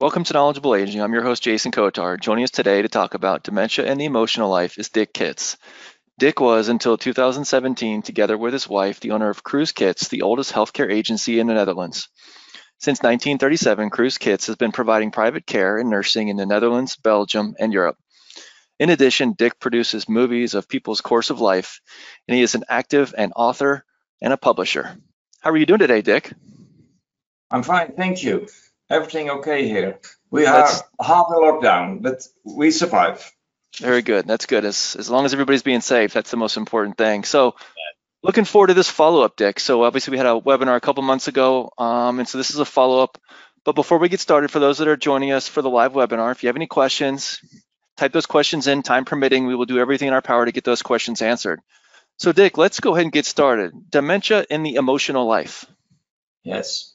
Welcome to Knowledgeable Aging. I'm your host, Jason Kotar. Joining us today to talk about dementia and the emotional life is Dick Kits. Dick was, until 2017, together with his wife, the owner of Cruise Kits, the oldest healthcare agency in the Netherlands. Since 1937, Cruise Kits has been providing private care and nursing in the Netherlands, Belgium, and Europe. In addition, Dick produces movies of people's course of life, and he is an active and author and a publisher. How are you doing today, Dick? I'm fine, thank you everything okay here. We are half a lockdown, but we survive. Very good. That's good. As as long as everybody's being safe, that's the most important thing. So, looking forward to this follow up, Dick. So obviously we had a webinar a couple months ago, um, and so this is a follow up. But before we get started, for those that are joining us for the live webinar, if you have any questions, type those questions in. Time permitting, we will do everything in our power to get those questions answered. So, Dick, let's go ahead and get started. Dementia in the emotional life. Yes.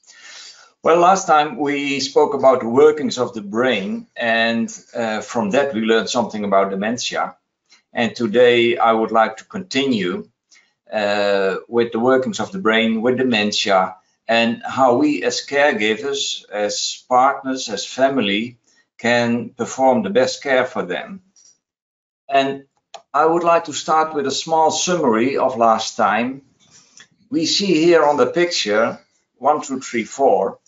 Well, last time we spoke about the workings of the brain, and uh, from that we learned something about dementia. And today I would like to continue uh, with the workings of the brain with dementia and how we as caregivers, as partners, as family can perform the best care for them. And I would like to start with a small summary of last time. We see here on the picture one, two, three, four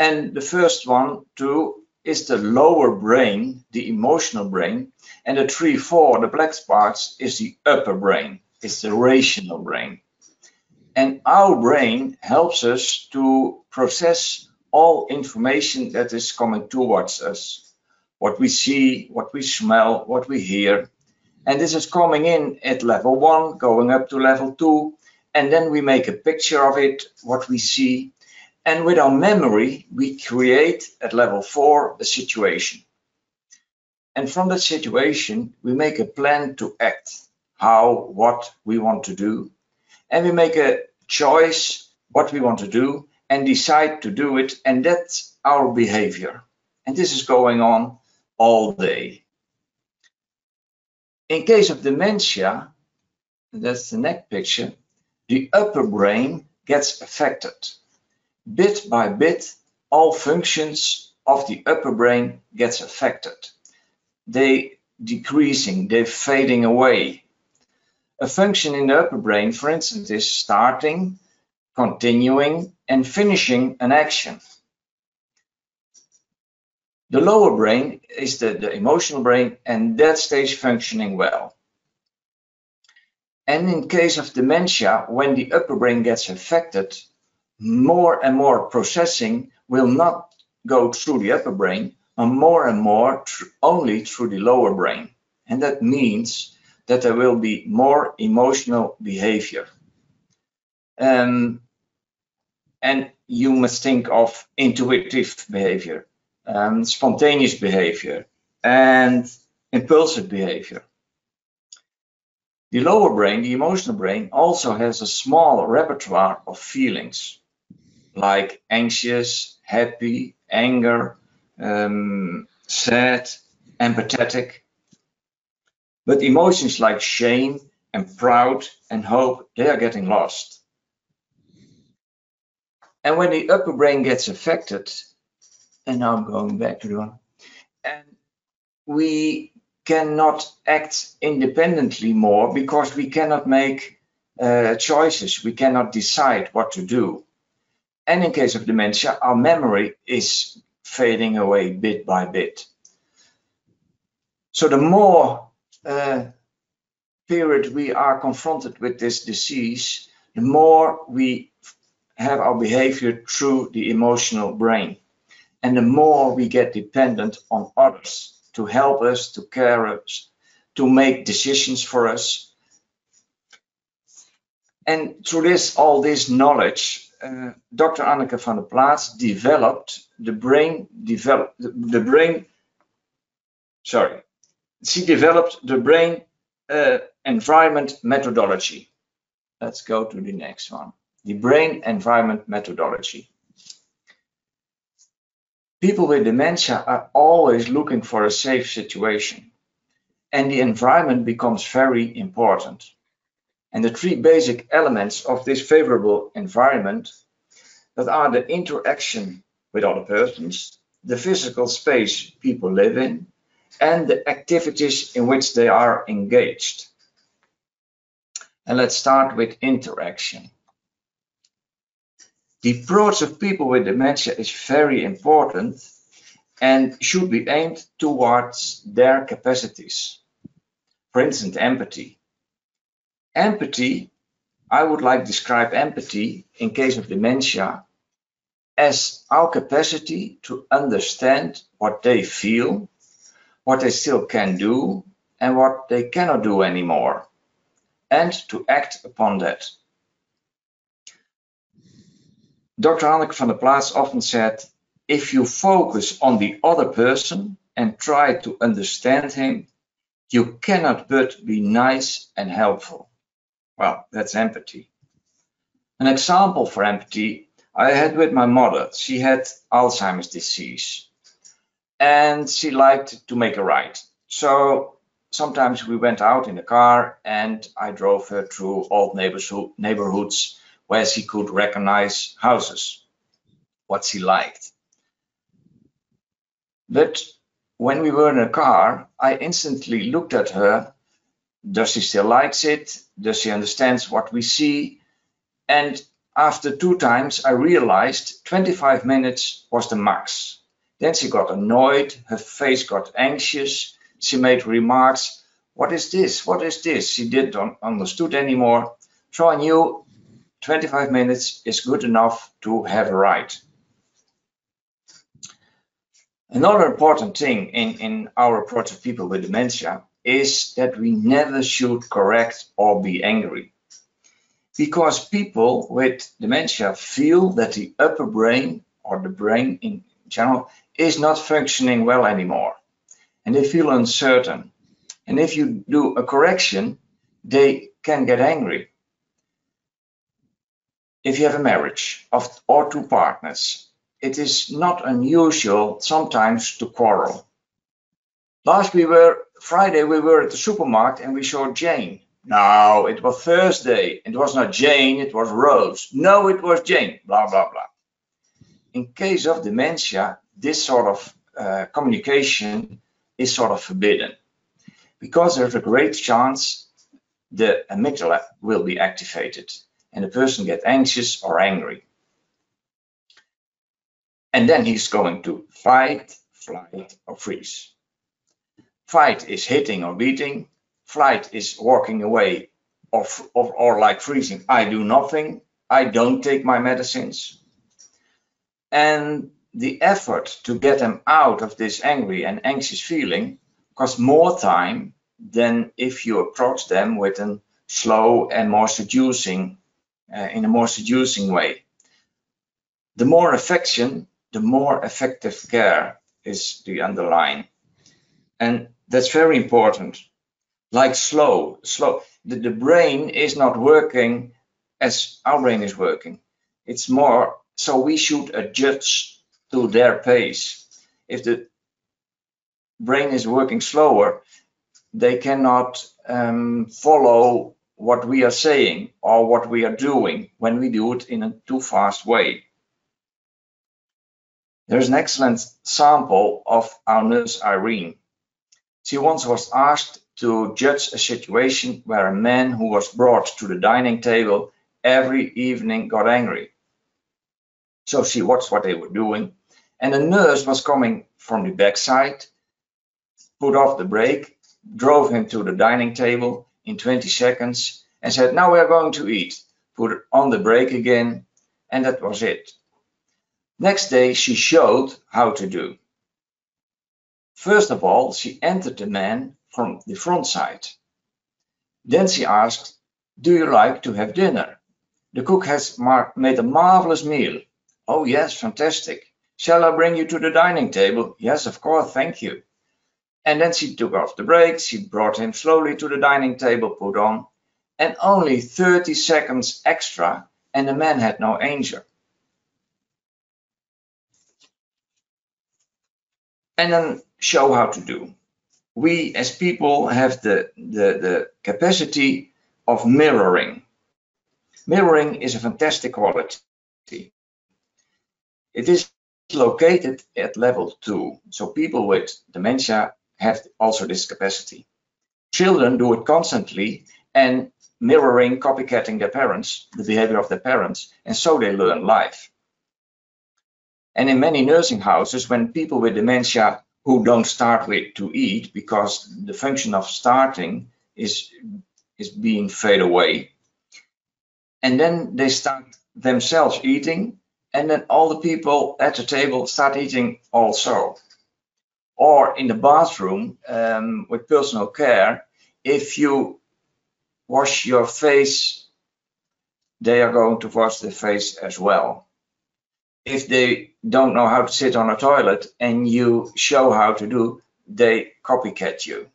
and the first one, two, is the lower brain, the emotional brain. And the three, four, the black parts, is the upper brain, it's the rational brain. And our brain helps us to process all information that is coming towards us. What we see, what we smell, what we hear. And this is coming in at level one, going up to level two. And then we make a picture of it, what we see, and with our memory, we create at level four a situation. And from that situation, we make a plan to act, how, what we want to do. And we make a choice, what we want to do, and decide to do it. And that's our behavior. And this is going on all day. In case of dementia, that's the next picture, the upper brain gets affected bit by bit, all functions of the upper brain gets affected. They decreasing, they fading away. A function in the upper brain, for instance, is starting, continuing, and finishing an action. The lower brain is the, the emotional brain, and that stays functioning well. And in case of dementia, when the upper brain gets affected, more and more processing will not go through the upper brain, and more and more tr only through the lower brain. And that means that there will be more emotional behavior. Um, and you must think of intuitive behavior, um, spontaneous behavior, and impulsive behavior. The lower brain, the emotional brain, also has a small repertoire of feelings like anxious, happy, anger, um, sad, empathetic. But emotions like shame and proud and hope, they are getting lost. And when the upper brain gets affected, and now I'm going back to the one, and we cannot act independently more because we cannot make uh, choices. We cannot decide what to do. And in case of dementia, our memory is fading away bit by bit. So the more uh, period we are confronted with this disease, the more we have our behavior through the emotional brain. And the more we get dependent on others to help us, to care us, to make decisions for us. And through this, all this knowledge, uh, Dr. Anneke van der Plaats developed the brain develop the, the brain sorry. She developed the brain uh, environment methodology. Let's go to the next one. The brain environment methodology. People with dementia are always looking for a safe situation and the environment becomes very important and the three basic elements of this favorable environment that are the interaction with other persons, the physical space people live in, and the activities in which they are engaged. And let's start with interaction. The approach of people with dementia is very important and should be aimed towards their capacities. For instance, empathy. Empathy, I would like to describe empathy in case of dementia as our capacity to understand what they feel, what they still can do, and what they cannot do anymore, and to act upon that. Dr. Anneke van der Plaats often said, if you focus on the other person and try to understand him, you cannot but be nice and helpful. Well, that's empathy. An example for empathy I had with my mother. She had Alzheimer's disease and she liked to make a ride. So sometimes we went out in the car and I drove her through old neighborhoods where she could recognize houses, what she liked. But when we were in a car, I instantly looked at her. Does she still likes it? Does she understands what we see? And after two times, I realized 25 minutes was the max. Then she got annoyed, her face got anxious, she made remarks, what is this, what is this? She didn't understood anymore. So I knew 25 minutes is good enough to have a ride. Another important thing in, in our approach of people with dementia is that we never should correct or be angry. Because people with dementia feel that the upper brain or the brain in general is not functioning well anymore. And they feel uncertain. And if you do a correction they can get angry. If you have a marriage of or two partners it is not unusual sometimes to quarrel. Last we were friday we were at the supermarket and we saw jane no, it was Thursday. It was not Jane, it was Rose. No, it was Jane, blah, blah, blah. In case of dementia, this sort of uh, communication is sort of forbidden because there's a great chance the amygdala will be activated and the person get anxious or angry. And then he's going to fight, flight, or freeze. Fight is hitting or beating, flight is walking away or, or, or like freezing. I do nothing. I don't take my medicines. And the effort to get them out of this angry and anxious feeling costs more time than if you approach them with a slow and more seducing, uh, in a more seducing way. The more affection, the more effective care is the underline. And that's very important like slow, slow. The, the brain is not working as our brain is working. It's more, so we should adjust to their pace. If the brain is working slower, they cannot um, follow what we are saying or what we are doing when we do it in a too fast way. There's an excellent sample of our nurse Irene. She once was asked to judge a situation where a man who was brought to the dining table every evening got angry. So she watched what they were doing, and a nurse was coming from the backside, put off the brake, drove him to the dining table in 20 seconds, and said, Now we are going to eat. Put on the brake again, and that was it. Next day, she showed how to do. First of all, she entered the man from the front side. Then she asked, do you like to have dinner? The cook has made a marvelous meal. Oh yes, fantastic. Shall I bring you to the dining table? Yes, of course, thank you. And then she took off the brakes, she brought him slowly to the dining table, put on, and only 30 seconds extra, and the man had no anger. And then show how to do we as people have the, the, the capacity of mirroring. Mirroring is a fantastic quality. It is located at level two. So people with dementia have also this capacity. Children do it constantly and mirroring, copycatting their parents, the behavior of their parents, and so they learn life. And in many nursing houses, when people with dementia who don't start with to eat because the function of starting is is being fade away, and then they start themselves eating, and then all the people at the table start eating also. Or in the bathroom um, with personal care, if you wash your face, they are going to wash their face as well. If they don't know how to sit on a toilet and you show how to do, they copycat you.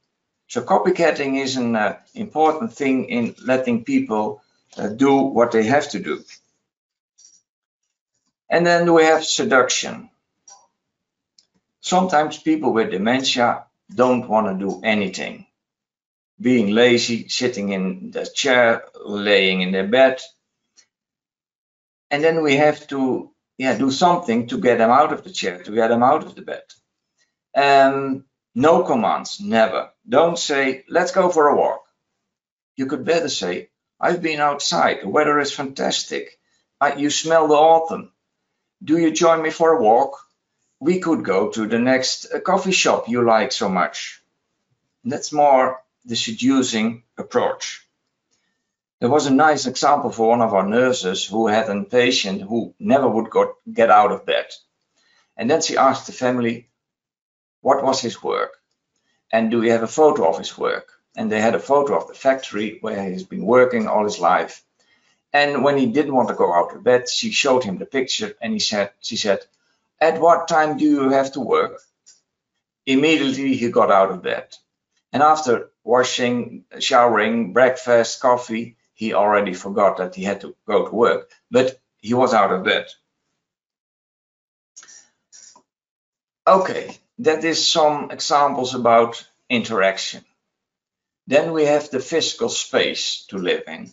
So copycatting is an uh, important thing in letting people uh, do what they have to do. And then we have seduction. Sometimes people with dementia don't want to do anything. Being lazy, sitting in the chair, laying in their bed. And then we have to yeah, do something to get them out of the chair, to get them out of the bed. Um, no commands, never. Don't say, let's go for a walk. You could better say, I've been outside, the weather is fantastic. I, you smell the autumn. Do you join me for a walk? We could go to the next uh, coffee shop you like so much. That's more the seducing approach. There was a nice example for one of our nurses who had a patient who never would get out of bed. And then she asked the family, what was his work? And do we have a photo of his work? And they had a photo of the factory where he's been working all his life. And when he didn't want to go out of bed, she showed him the picture and he said, she said, at what time do you have to work? Immediately he got out of bed. And after washing, showering, breakfast, coffee, he already forgot that he had to go to work, but he was out of bed. Okay, that is some examples about interaction. Then we have the physical space to live in.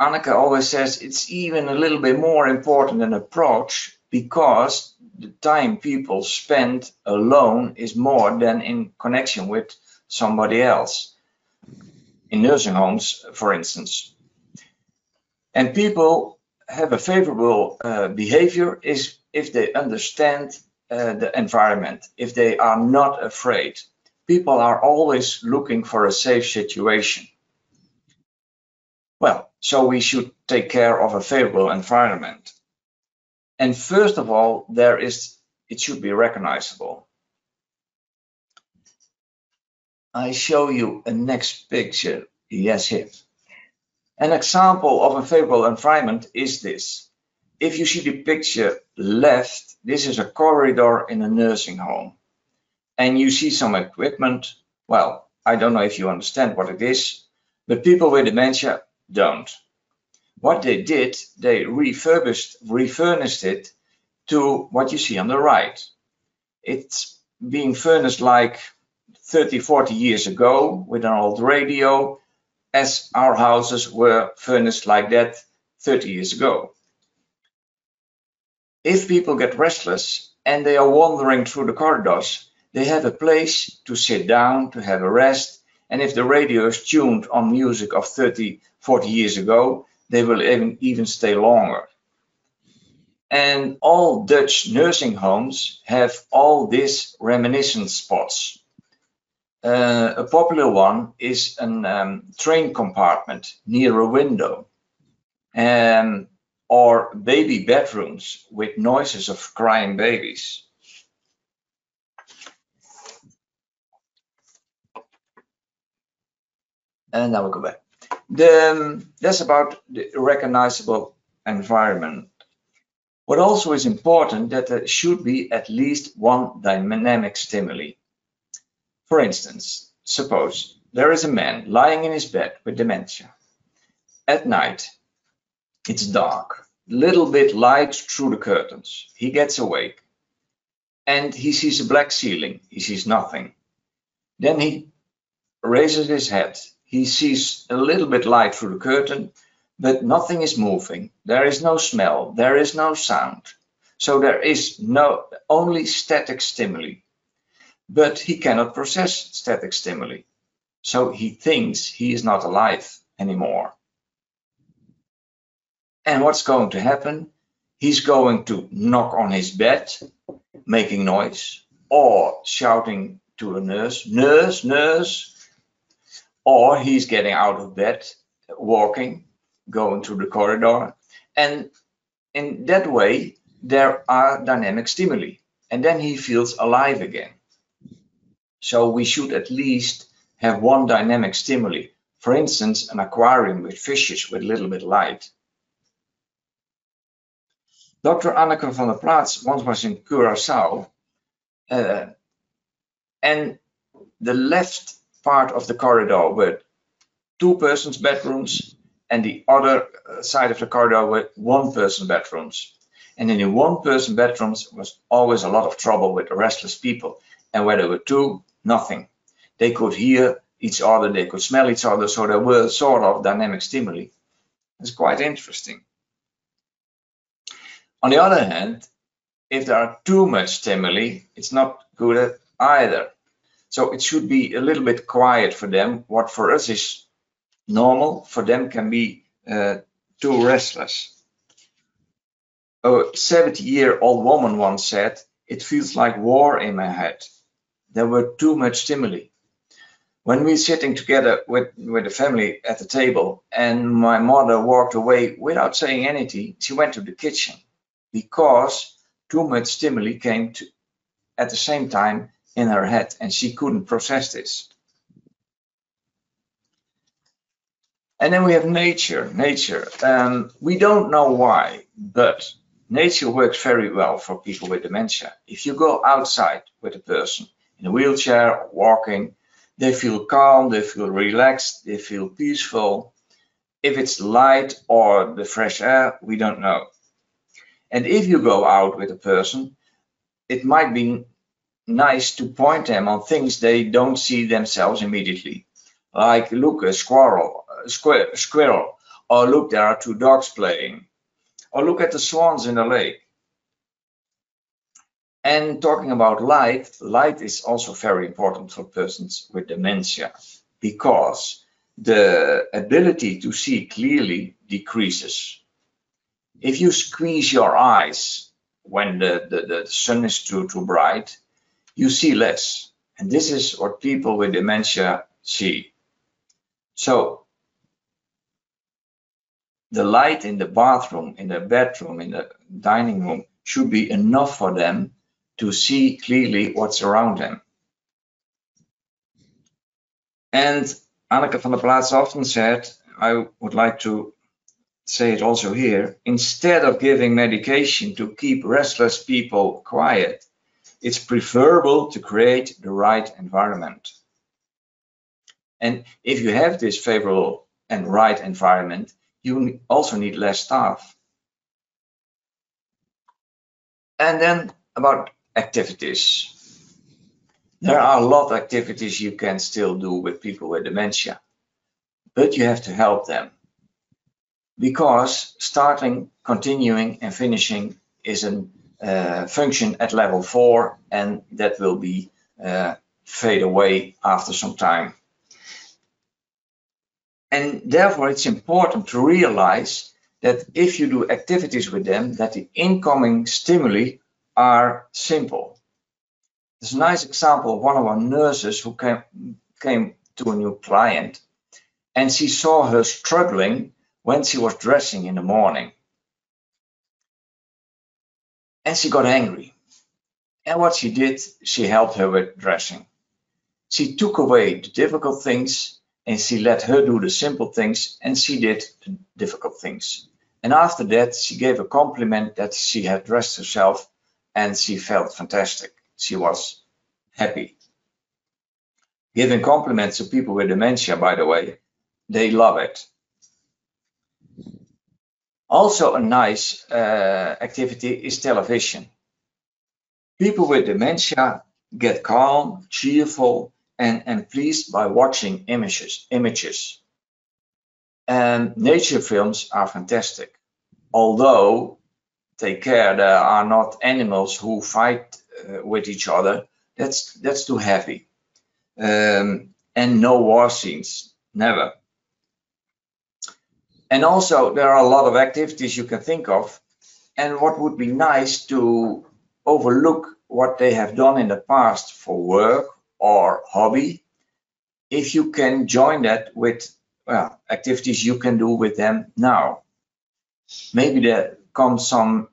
Anneke always says it's even a little bit more important than approach because the time people spend alone is more than in connection with somebody else. In nursing homes, for instance. And people have a favorable uh, behavior is if they understand uh, the environment, if they are not afraid. People are always looking for a safe situation. Well, so we should take care of a favorable environment. And first of all, there is it should be recognizable. I show you a next picture. Yes, here. An example of a favorable environment is this. If you see the picture left, this is a corridor in a nursing home. And you see some equipment. Well, I don't know if you understand what it is, but people with dementia don't. What they did, they refurbished, refurnished it to what you see on the right. It's being furnished like 30, 40 years ago with an old radio, as our houses were furnished like that 30 years ago. If people get restless and they are wandering through the corridors, they have a place to sit down, to have a rest, and if the radio is tuned on music of 30, 40 years ago, they will even, even stay longer. And all Dutch nursing homes have all these reminiscence spots. Uh, a popular one is a um, train compartment near a window. Um, or baby bedrooms with noises of crying babies. And now we go back. The, um, that's about the recognizable environment. What also is important that there should be at least one dynamic stimuli. For instance, suppose there is a man lying in his bed with dementia. At night, it's dark, little bit light through the curtains. He gets awake and he sees a black ceiling. He sees nothing. Then he raises his head he sees a little bit light through the curtain, but nothing is moving. There is no smell, there is no sound. So there is no only static stimuli, but he cannot process static stimuli. So he thinks he is not alive anymore. And what's going to happen? He's going to knock on his bed, making noise, or shouting to a nurse, nurse, nurse, or he's getting out of bed, walking, going through the corridor. And in that way, there are dynamic stimuli. And then he feels alive again. So we should at least have one dynamic stimuli. For instance, an aquarium with fishes with a little bit of light. Dr. Anneke van der Plaats once was in Curacao, uh, and the left part of the corridor were two persons bedrooms, and the other uh, side of the corridor were one person bedrooms. And in the one person bedrooms was always a lot of trouble with the restless people. And where there were two, nothing. They could hear each other, they could smell each other, so there were sort of dynamic stimuli. It's quite interesting. On the other hand, if there are too much stimuli, it's not good either. So it should be a little bit quiet for them. What for us is normal, for them can be uh, too restless. A 70 year old woman once said, It feels like war in my head. There were too much stimuli. When we were sitting together with, with the family at the table and my mother walked away without saying anything, she went to the kitchen because too much stimuli came to, at the same time in her head and she couldn't process this. And then we have nature. Nature. Um, we don't know why, but nature works very well for people with dementia. If you go outside with a person in a wheelchair or walking, they feel calm, they feel relaxed, they feel peaceful. If it's light or the fresh air, we don't know. And if you go out with a person, it might be nice to point them on things they don't see themselves immediately. Like, look, a squirrel, a squirrel, or look, there are two dogs playing, or look at the swans in the lake. And talking about light, light is also very important for persons with dementia because the ability to see clearly decreases if you squeeze your eyes when the, the, the sun is too, too bright, you see less. And this is what people with dementia see. So the light in the bathroom, in the bedroom, in the dining room should be enough for them to see clearly what's around them. And Anneke van der Plaats often said, I would like to say it also here, instead of giving medication to keep restless people quiet, it's preferable to create the right environment. And if you have this favorable and right environment, you also need less staff. And then about activities. There are a lot of activities you can still do with people with dementia, but you have to help them because starting, continuing, and finishing is a uh, function at level four, and that will be uh, fade away after some time. And therefore, it's important to realize that if you do activities with them, that the incoming stimuli are simple. There's a nice example of one of our nurses who came, came to a new client, and she saw her struggling when she was dressing in the morning. And she got angry. And what she did, she helped her with dressing. She took away the difficult things and she let her do the simple things and she did the difficult things. And after that, she gave a compliment that she had dressed herself and she felt fantastic. She was happy. Giving compliments to people with dementia, by the way, they love it. Also a nice uh, activity is television. People with dementia get calm, cheerful, and, and pleased by watching images. images. And nature films are fantastic. Although take care there are not animals who fight uh, with each other. That's that's too heavy. Um, and no war scenes, never. And also there are a lot of activities you can think of. And what would be nice to overlook what they have done in the past for work or hobby, if you can join that with well, activities you can do with them now. Maybe there come some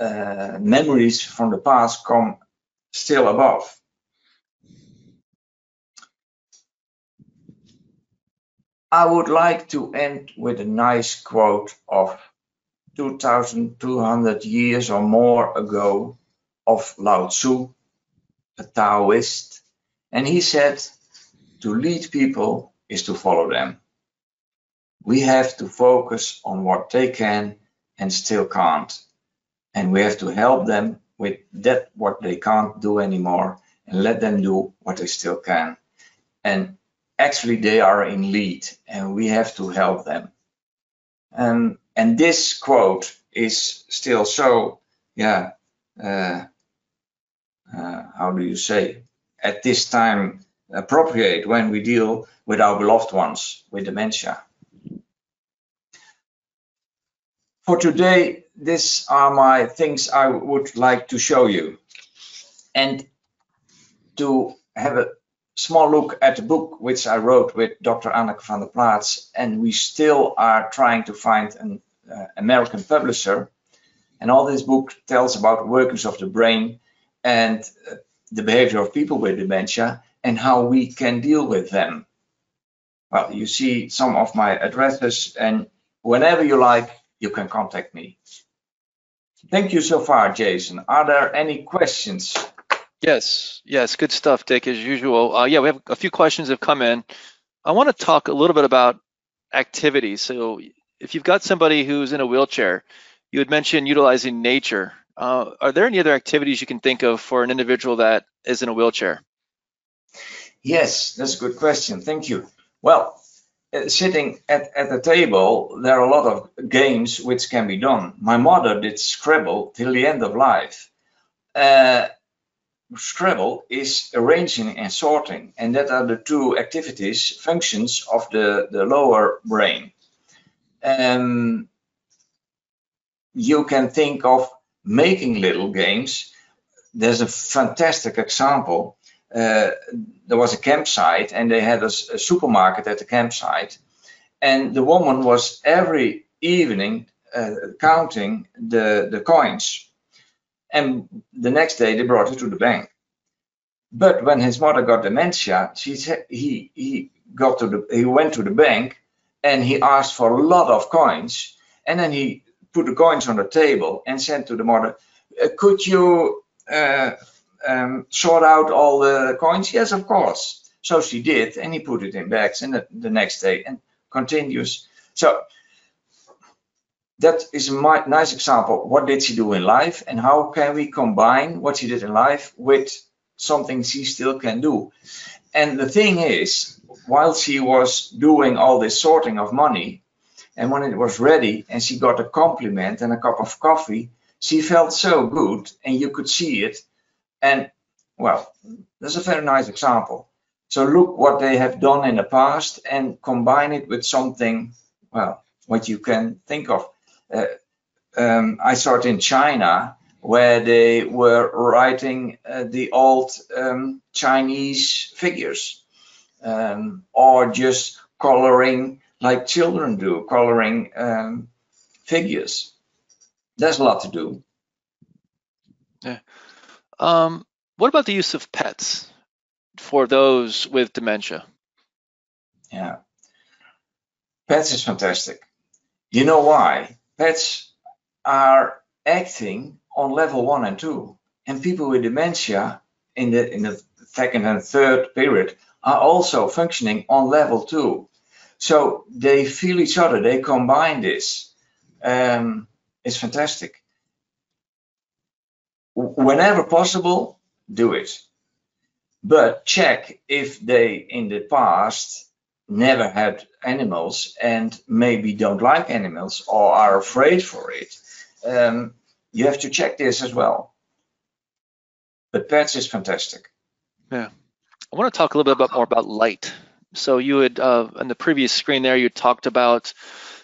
uh, memories from the past come still above. I would like to end with a nice quote of 2,200 years or more ago of Lao Tzu, a Taoist, and he said, to lead people is to follow them. We have to focus on what they can and still can't. And we have to help them with that what they can't do anymore and let them do what they still can. And actually they are in lead and we have to help them. And and this quote is still so, yeah, uh, uh, how do you say, at this time appropriate when we deal with our beloved ones with dementia. For today, these are my things I would like to show you. And to have a small look at the book which I wrote with Dr. Anneke van der Plaats, and we still are trying to find an uh, American publisher. And all this book tells about workings of the brain and uh, the behavior of people with dementia and how we can deal with them. Well, you see some of my addresses, and whenever you like, you can contact me. Thank you so far, Jason. Are there any questions? Yes, yes, good stuff, Dick, as usual. Uh, yeah, we have a few questions have come in. I want to talk a little bit about activities. So if you've got somebody who's in a wheelchair, you had mentioned utilizing nature. Uh, are there any other activities you can think of for an individual that is in a wheelchair? Yes, that's a good question. Thank you. Well, uh, sitting at, at the table, there are a lot of games which can be done. My mother did Scrabble till the end of life. Uh, Scrabble is arranging and sorting, and that are the two activities, functions of the, the lower brain. Um, you can think of making little games. There's a fantastic example. Uh, there was a campsite and they had a, a, supermarket at the campsite. And the woman was every evening uh, counting the, the coins and the next day they brought her to the bank. But when his mother got dementia, she he he got to the he went to the bank and he asked for a lot of coins, and then he put the coins on the table and said to the mother, uh, "Could you uh, um, sort out all the coins?" Yes, of course. So she did, and he put it in bags, and the, the next day and continues. So that is a nice example. What did she do in life and how can we combine what she did in life with something she still can do? And the thing is, while she was doing all this sorting of money, and when it was ready and she got a compliment and a cup of coffee, she felt so good and you could see it. And well, that's a very nice example. So look what they have done in the past and combine it with something, well, what you can think of uh, um, I saw it in China where they were writing uh, the old um, Chinese figures um, or just coloring like children do, coloring um, figures. There's a lot to do. Yeah. Um, what about the use of pets for those with dementia? Yeah. Pets is fantastic. You know why? pets are acting on level one and two. And people with dementia in the in the second and third period are also functioning on level two. So they feel each other, they combine this. Um, it's fantastic. Whenever possible, do it. But check if they in the past never had animals and maybe don't like animals or are afraid for it, um, you have to check this as well. But PETS is fantastic. Yeah. I want to talk a little bit about, more about light. So you had, uh, on the previous screen there, you talked about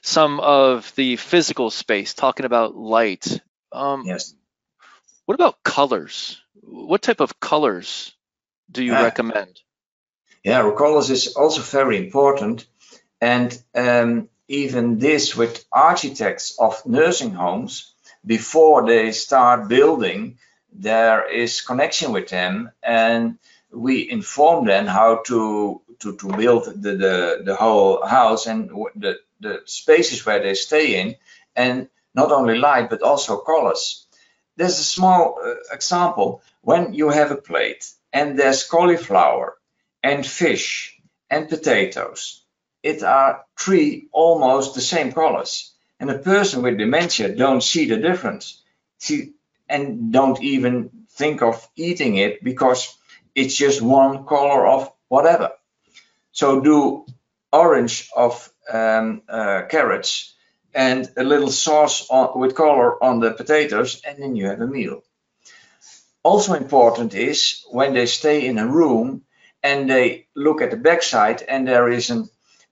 some of the physical space, talking about light. Um, yes. What about colors? What type of colors do you recommend? Yeah, colors is also very important. And um, even this with architects of nursing homes, before they start building, there is connection with them and we inform them how to to, to build the, the, the whole house and the, the spaces where they stay in and not only light but also colors there's a small uh, example. When you have a plate and there's cauliflower and fish and potatoes it are three almost the same colors. And a person with dementia don't see the difference. See and don't even think of eating it because it's just one color of whatever. So do orange of um, uh, carrots and a little sauce on, with color on the potatoes, and then you have a meal. Also important is when they stay in a room and they look at the backside and there is an,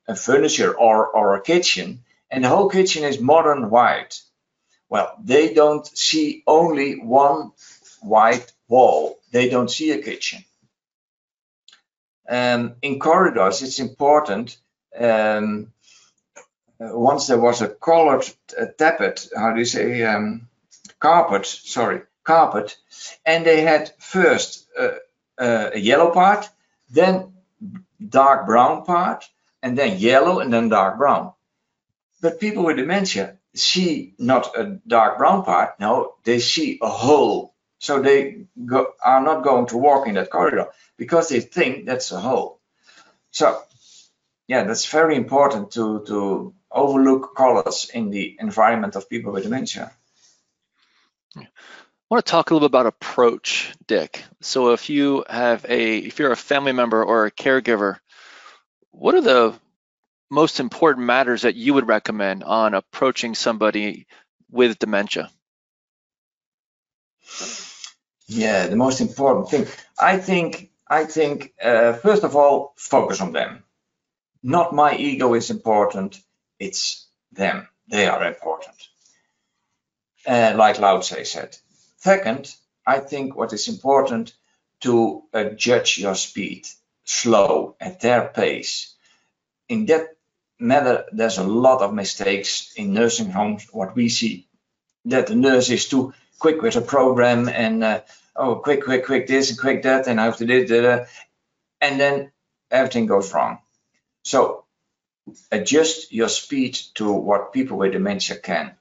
a furniture or, or a kitchen and the whole kitchen is modern white. Well, they don't see only one white wall. They don't see a kitchen. Um, in corridors, it's important um, once there was a colored uh, tapet, how do you say, um, carpet, sorry, carpet, and they had first uh, uh, a yellow part, then dark brown part, and then yellow, and then dark brown. But people with dementia see not a dark brown part, no, they see a hole. So they go, are not going to walk in that corridor because they think that's a hole. So yeah, that's very important to, to overlook colors in the environment of people with dementia. I want to talk a little bit about approach, Dick. So if you have a, if you're a family member or a caregiver, what are the most important matters that you would recommend on approaching somebody with dementia? Yeah, the most important thing. I think, I think, uh, first of all, focus on them. Not my ego is important it's them. They are important. Uh, like Lao Tse said. Second, I think what is important to uh, judge your speed, slow, at their pace. In that matter, there's a lot of mistakes in nursing homes. What we see, that the nurse is too quick with a program and uh, oh, quick, quick, quick this and quick that, and after this, and then everything goes wrong. So adjust your speed to what people with dementia can.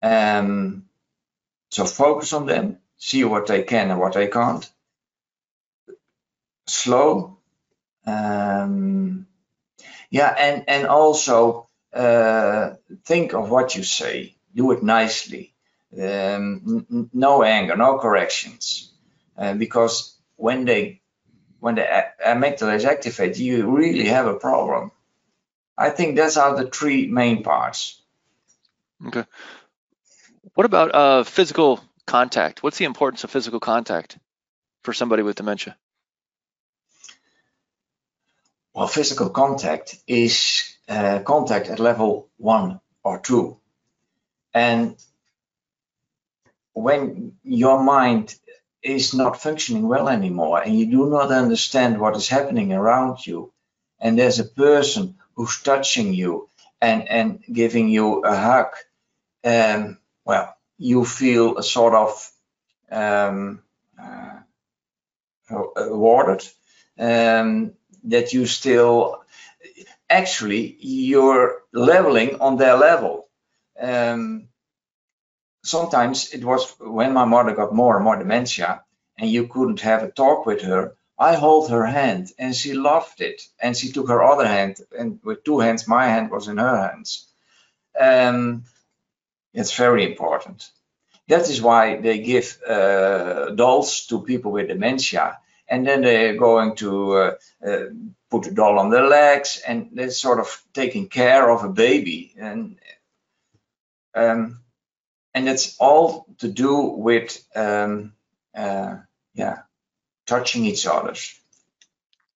Um, so focus on them, see what they can and what they can't. Slow. Um, yeah, and, and also uh, think of what you say. Do it nicely. Um, no anger, no corrections. Uh, because when they when the amygdala is activated, you really have a problem. I think that's are the three main parts. Okay. What about uh, physical contact? What's the importance of physical contact for somebody with dementia? Well, physical contact is uh, contact at level one or two. And when your mind is not functioning well anymore and you do not understand what is happening around you, and there's a person who's touching you and and giving you a hug, um, well, you feel a sort of um, uh, awarded um, that you still actually you're leveling on their level. Um, sometimes it was when my mother got more and more dementia and you couldn't have a talk with her I hold her hand and she loved it. And she took her other hand and with two hands, my hand was in her hands. Um, it's very important. That is why they give uh, dolls to people with dementia. And then they're going to uh, uh, put a doll on their legs and they're sort of taking care of a baby. And um, and it's all to do with um, uh, yeah touching each other.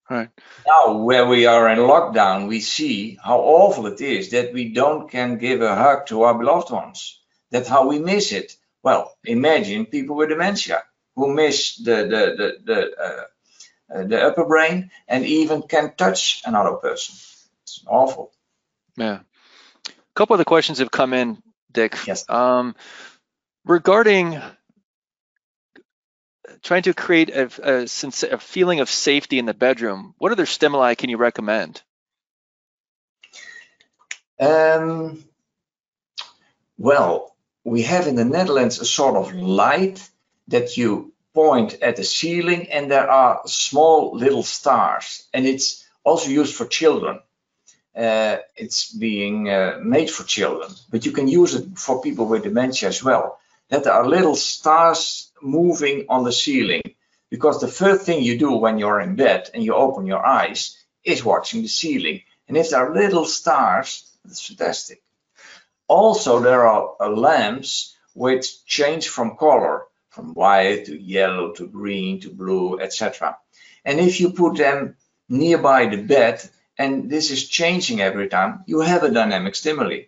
Right. Now, where we are in lockdown, we see how awful it is that we don't can give a hug to our beloved ones. That's how we miss it. Well, imagine people with dementia who miss the the the the, uh, uh, the upper brain and even can touch another person. It's awful. Yeah. A couple of the questions have come in, Dick. Yes. Um, regarding trying to create a, a, a, feeling of safety in the bedroom, what other stimuli can you recommend? Um, well, we have in the Netherlands a sort of light that you point at the ceiling and there are small little stars and it's also used for children. Uh, it's being uh, made for children, but you can use it for people with dementia as well. That there are little stars moving on the ceiling because the first thing you do when you're in bed and you open your eyes is watching the ceiling. And if there are little stars, that's fantastic. Also, there are uh, lamps which change from color from white to yellow to green to blue, etc. And if you put them nearby the bed, and this is changing every time, you have a dynamic stimuli.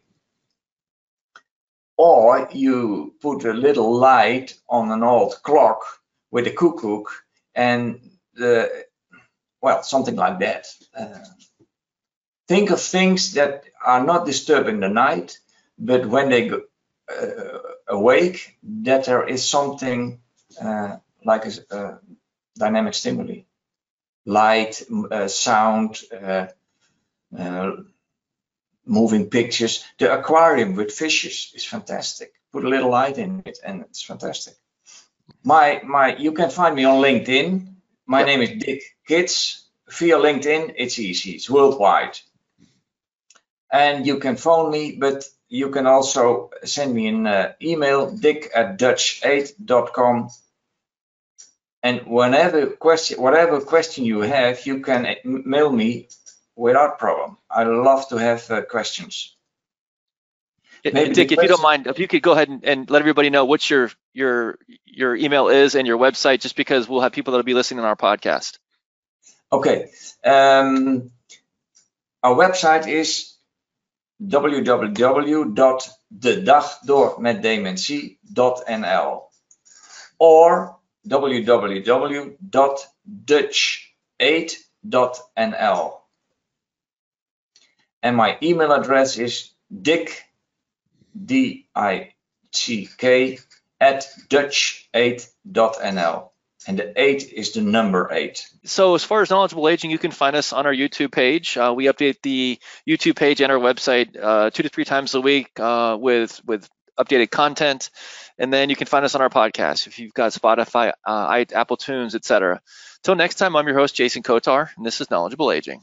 Or you put a little light on an old clock with a cuckoo and the, well, something like that. Uh, think of things that are not disturbing the night, but when they go, uh, awake, that there is something uh, like a, a, dynamic stimuli, light, uh, sound, uh, uh, moving pictures. The aquarium with fishes is fantastic. Put a little light in it, and it's fantastic. My my, you can find me on LinkedIn. My yep. name is Dick Kitts. Via LinkedIn, it's easy. It's worldwide. And you can phone me, but you can also send me an uh, email, dick at dutch8.com. And whenever question, whatever question you have, you can mail me without problem. I love to have uh, questions. Maybe Dick, if you don't mind, if you could go ahead and, and, let everybody know what your your your email is and your website, just because we'll have people that'll be listening on our podcast. Okay. Um, our website is www.dedagdoormetdementie.nl or www.dutch8.nl. And my email address is dick, D-I-C-K, at dutch8.nl and the eight is the number eight. So as far as knowledgeable aging, you can find us on our YouTube page. Uh, we update the YouTube page and our website uh, two to three times a week uh, with with updated content, and then you can find us on our podcast if you've got Spotify, uh, Apple Tunes, etc. Till next time, I'm your host Jason Kotar, and this is Knowledgeable Aging.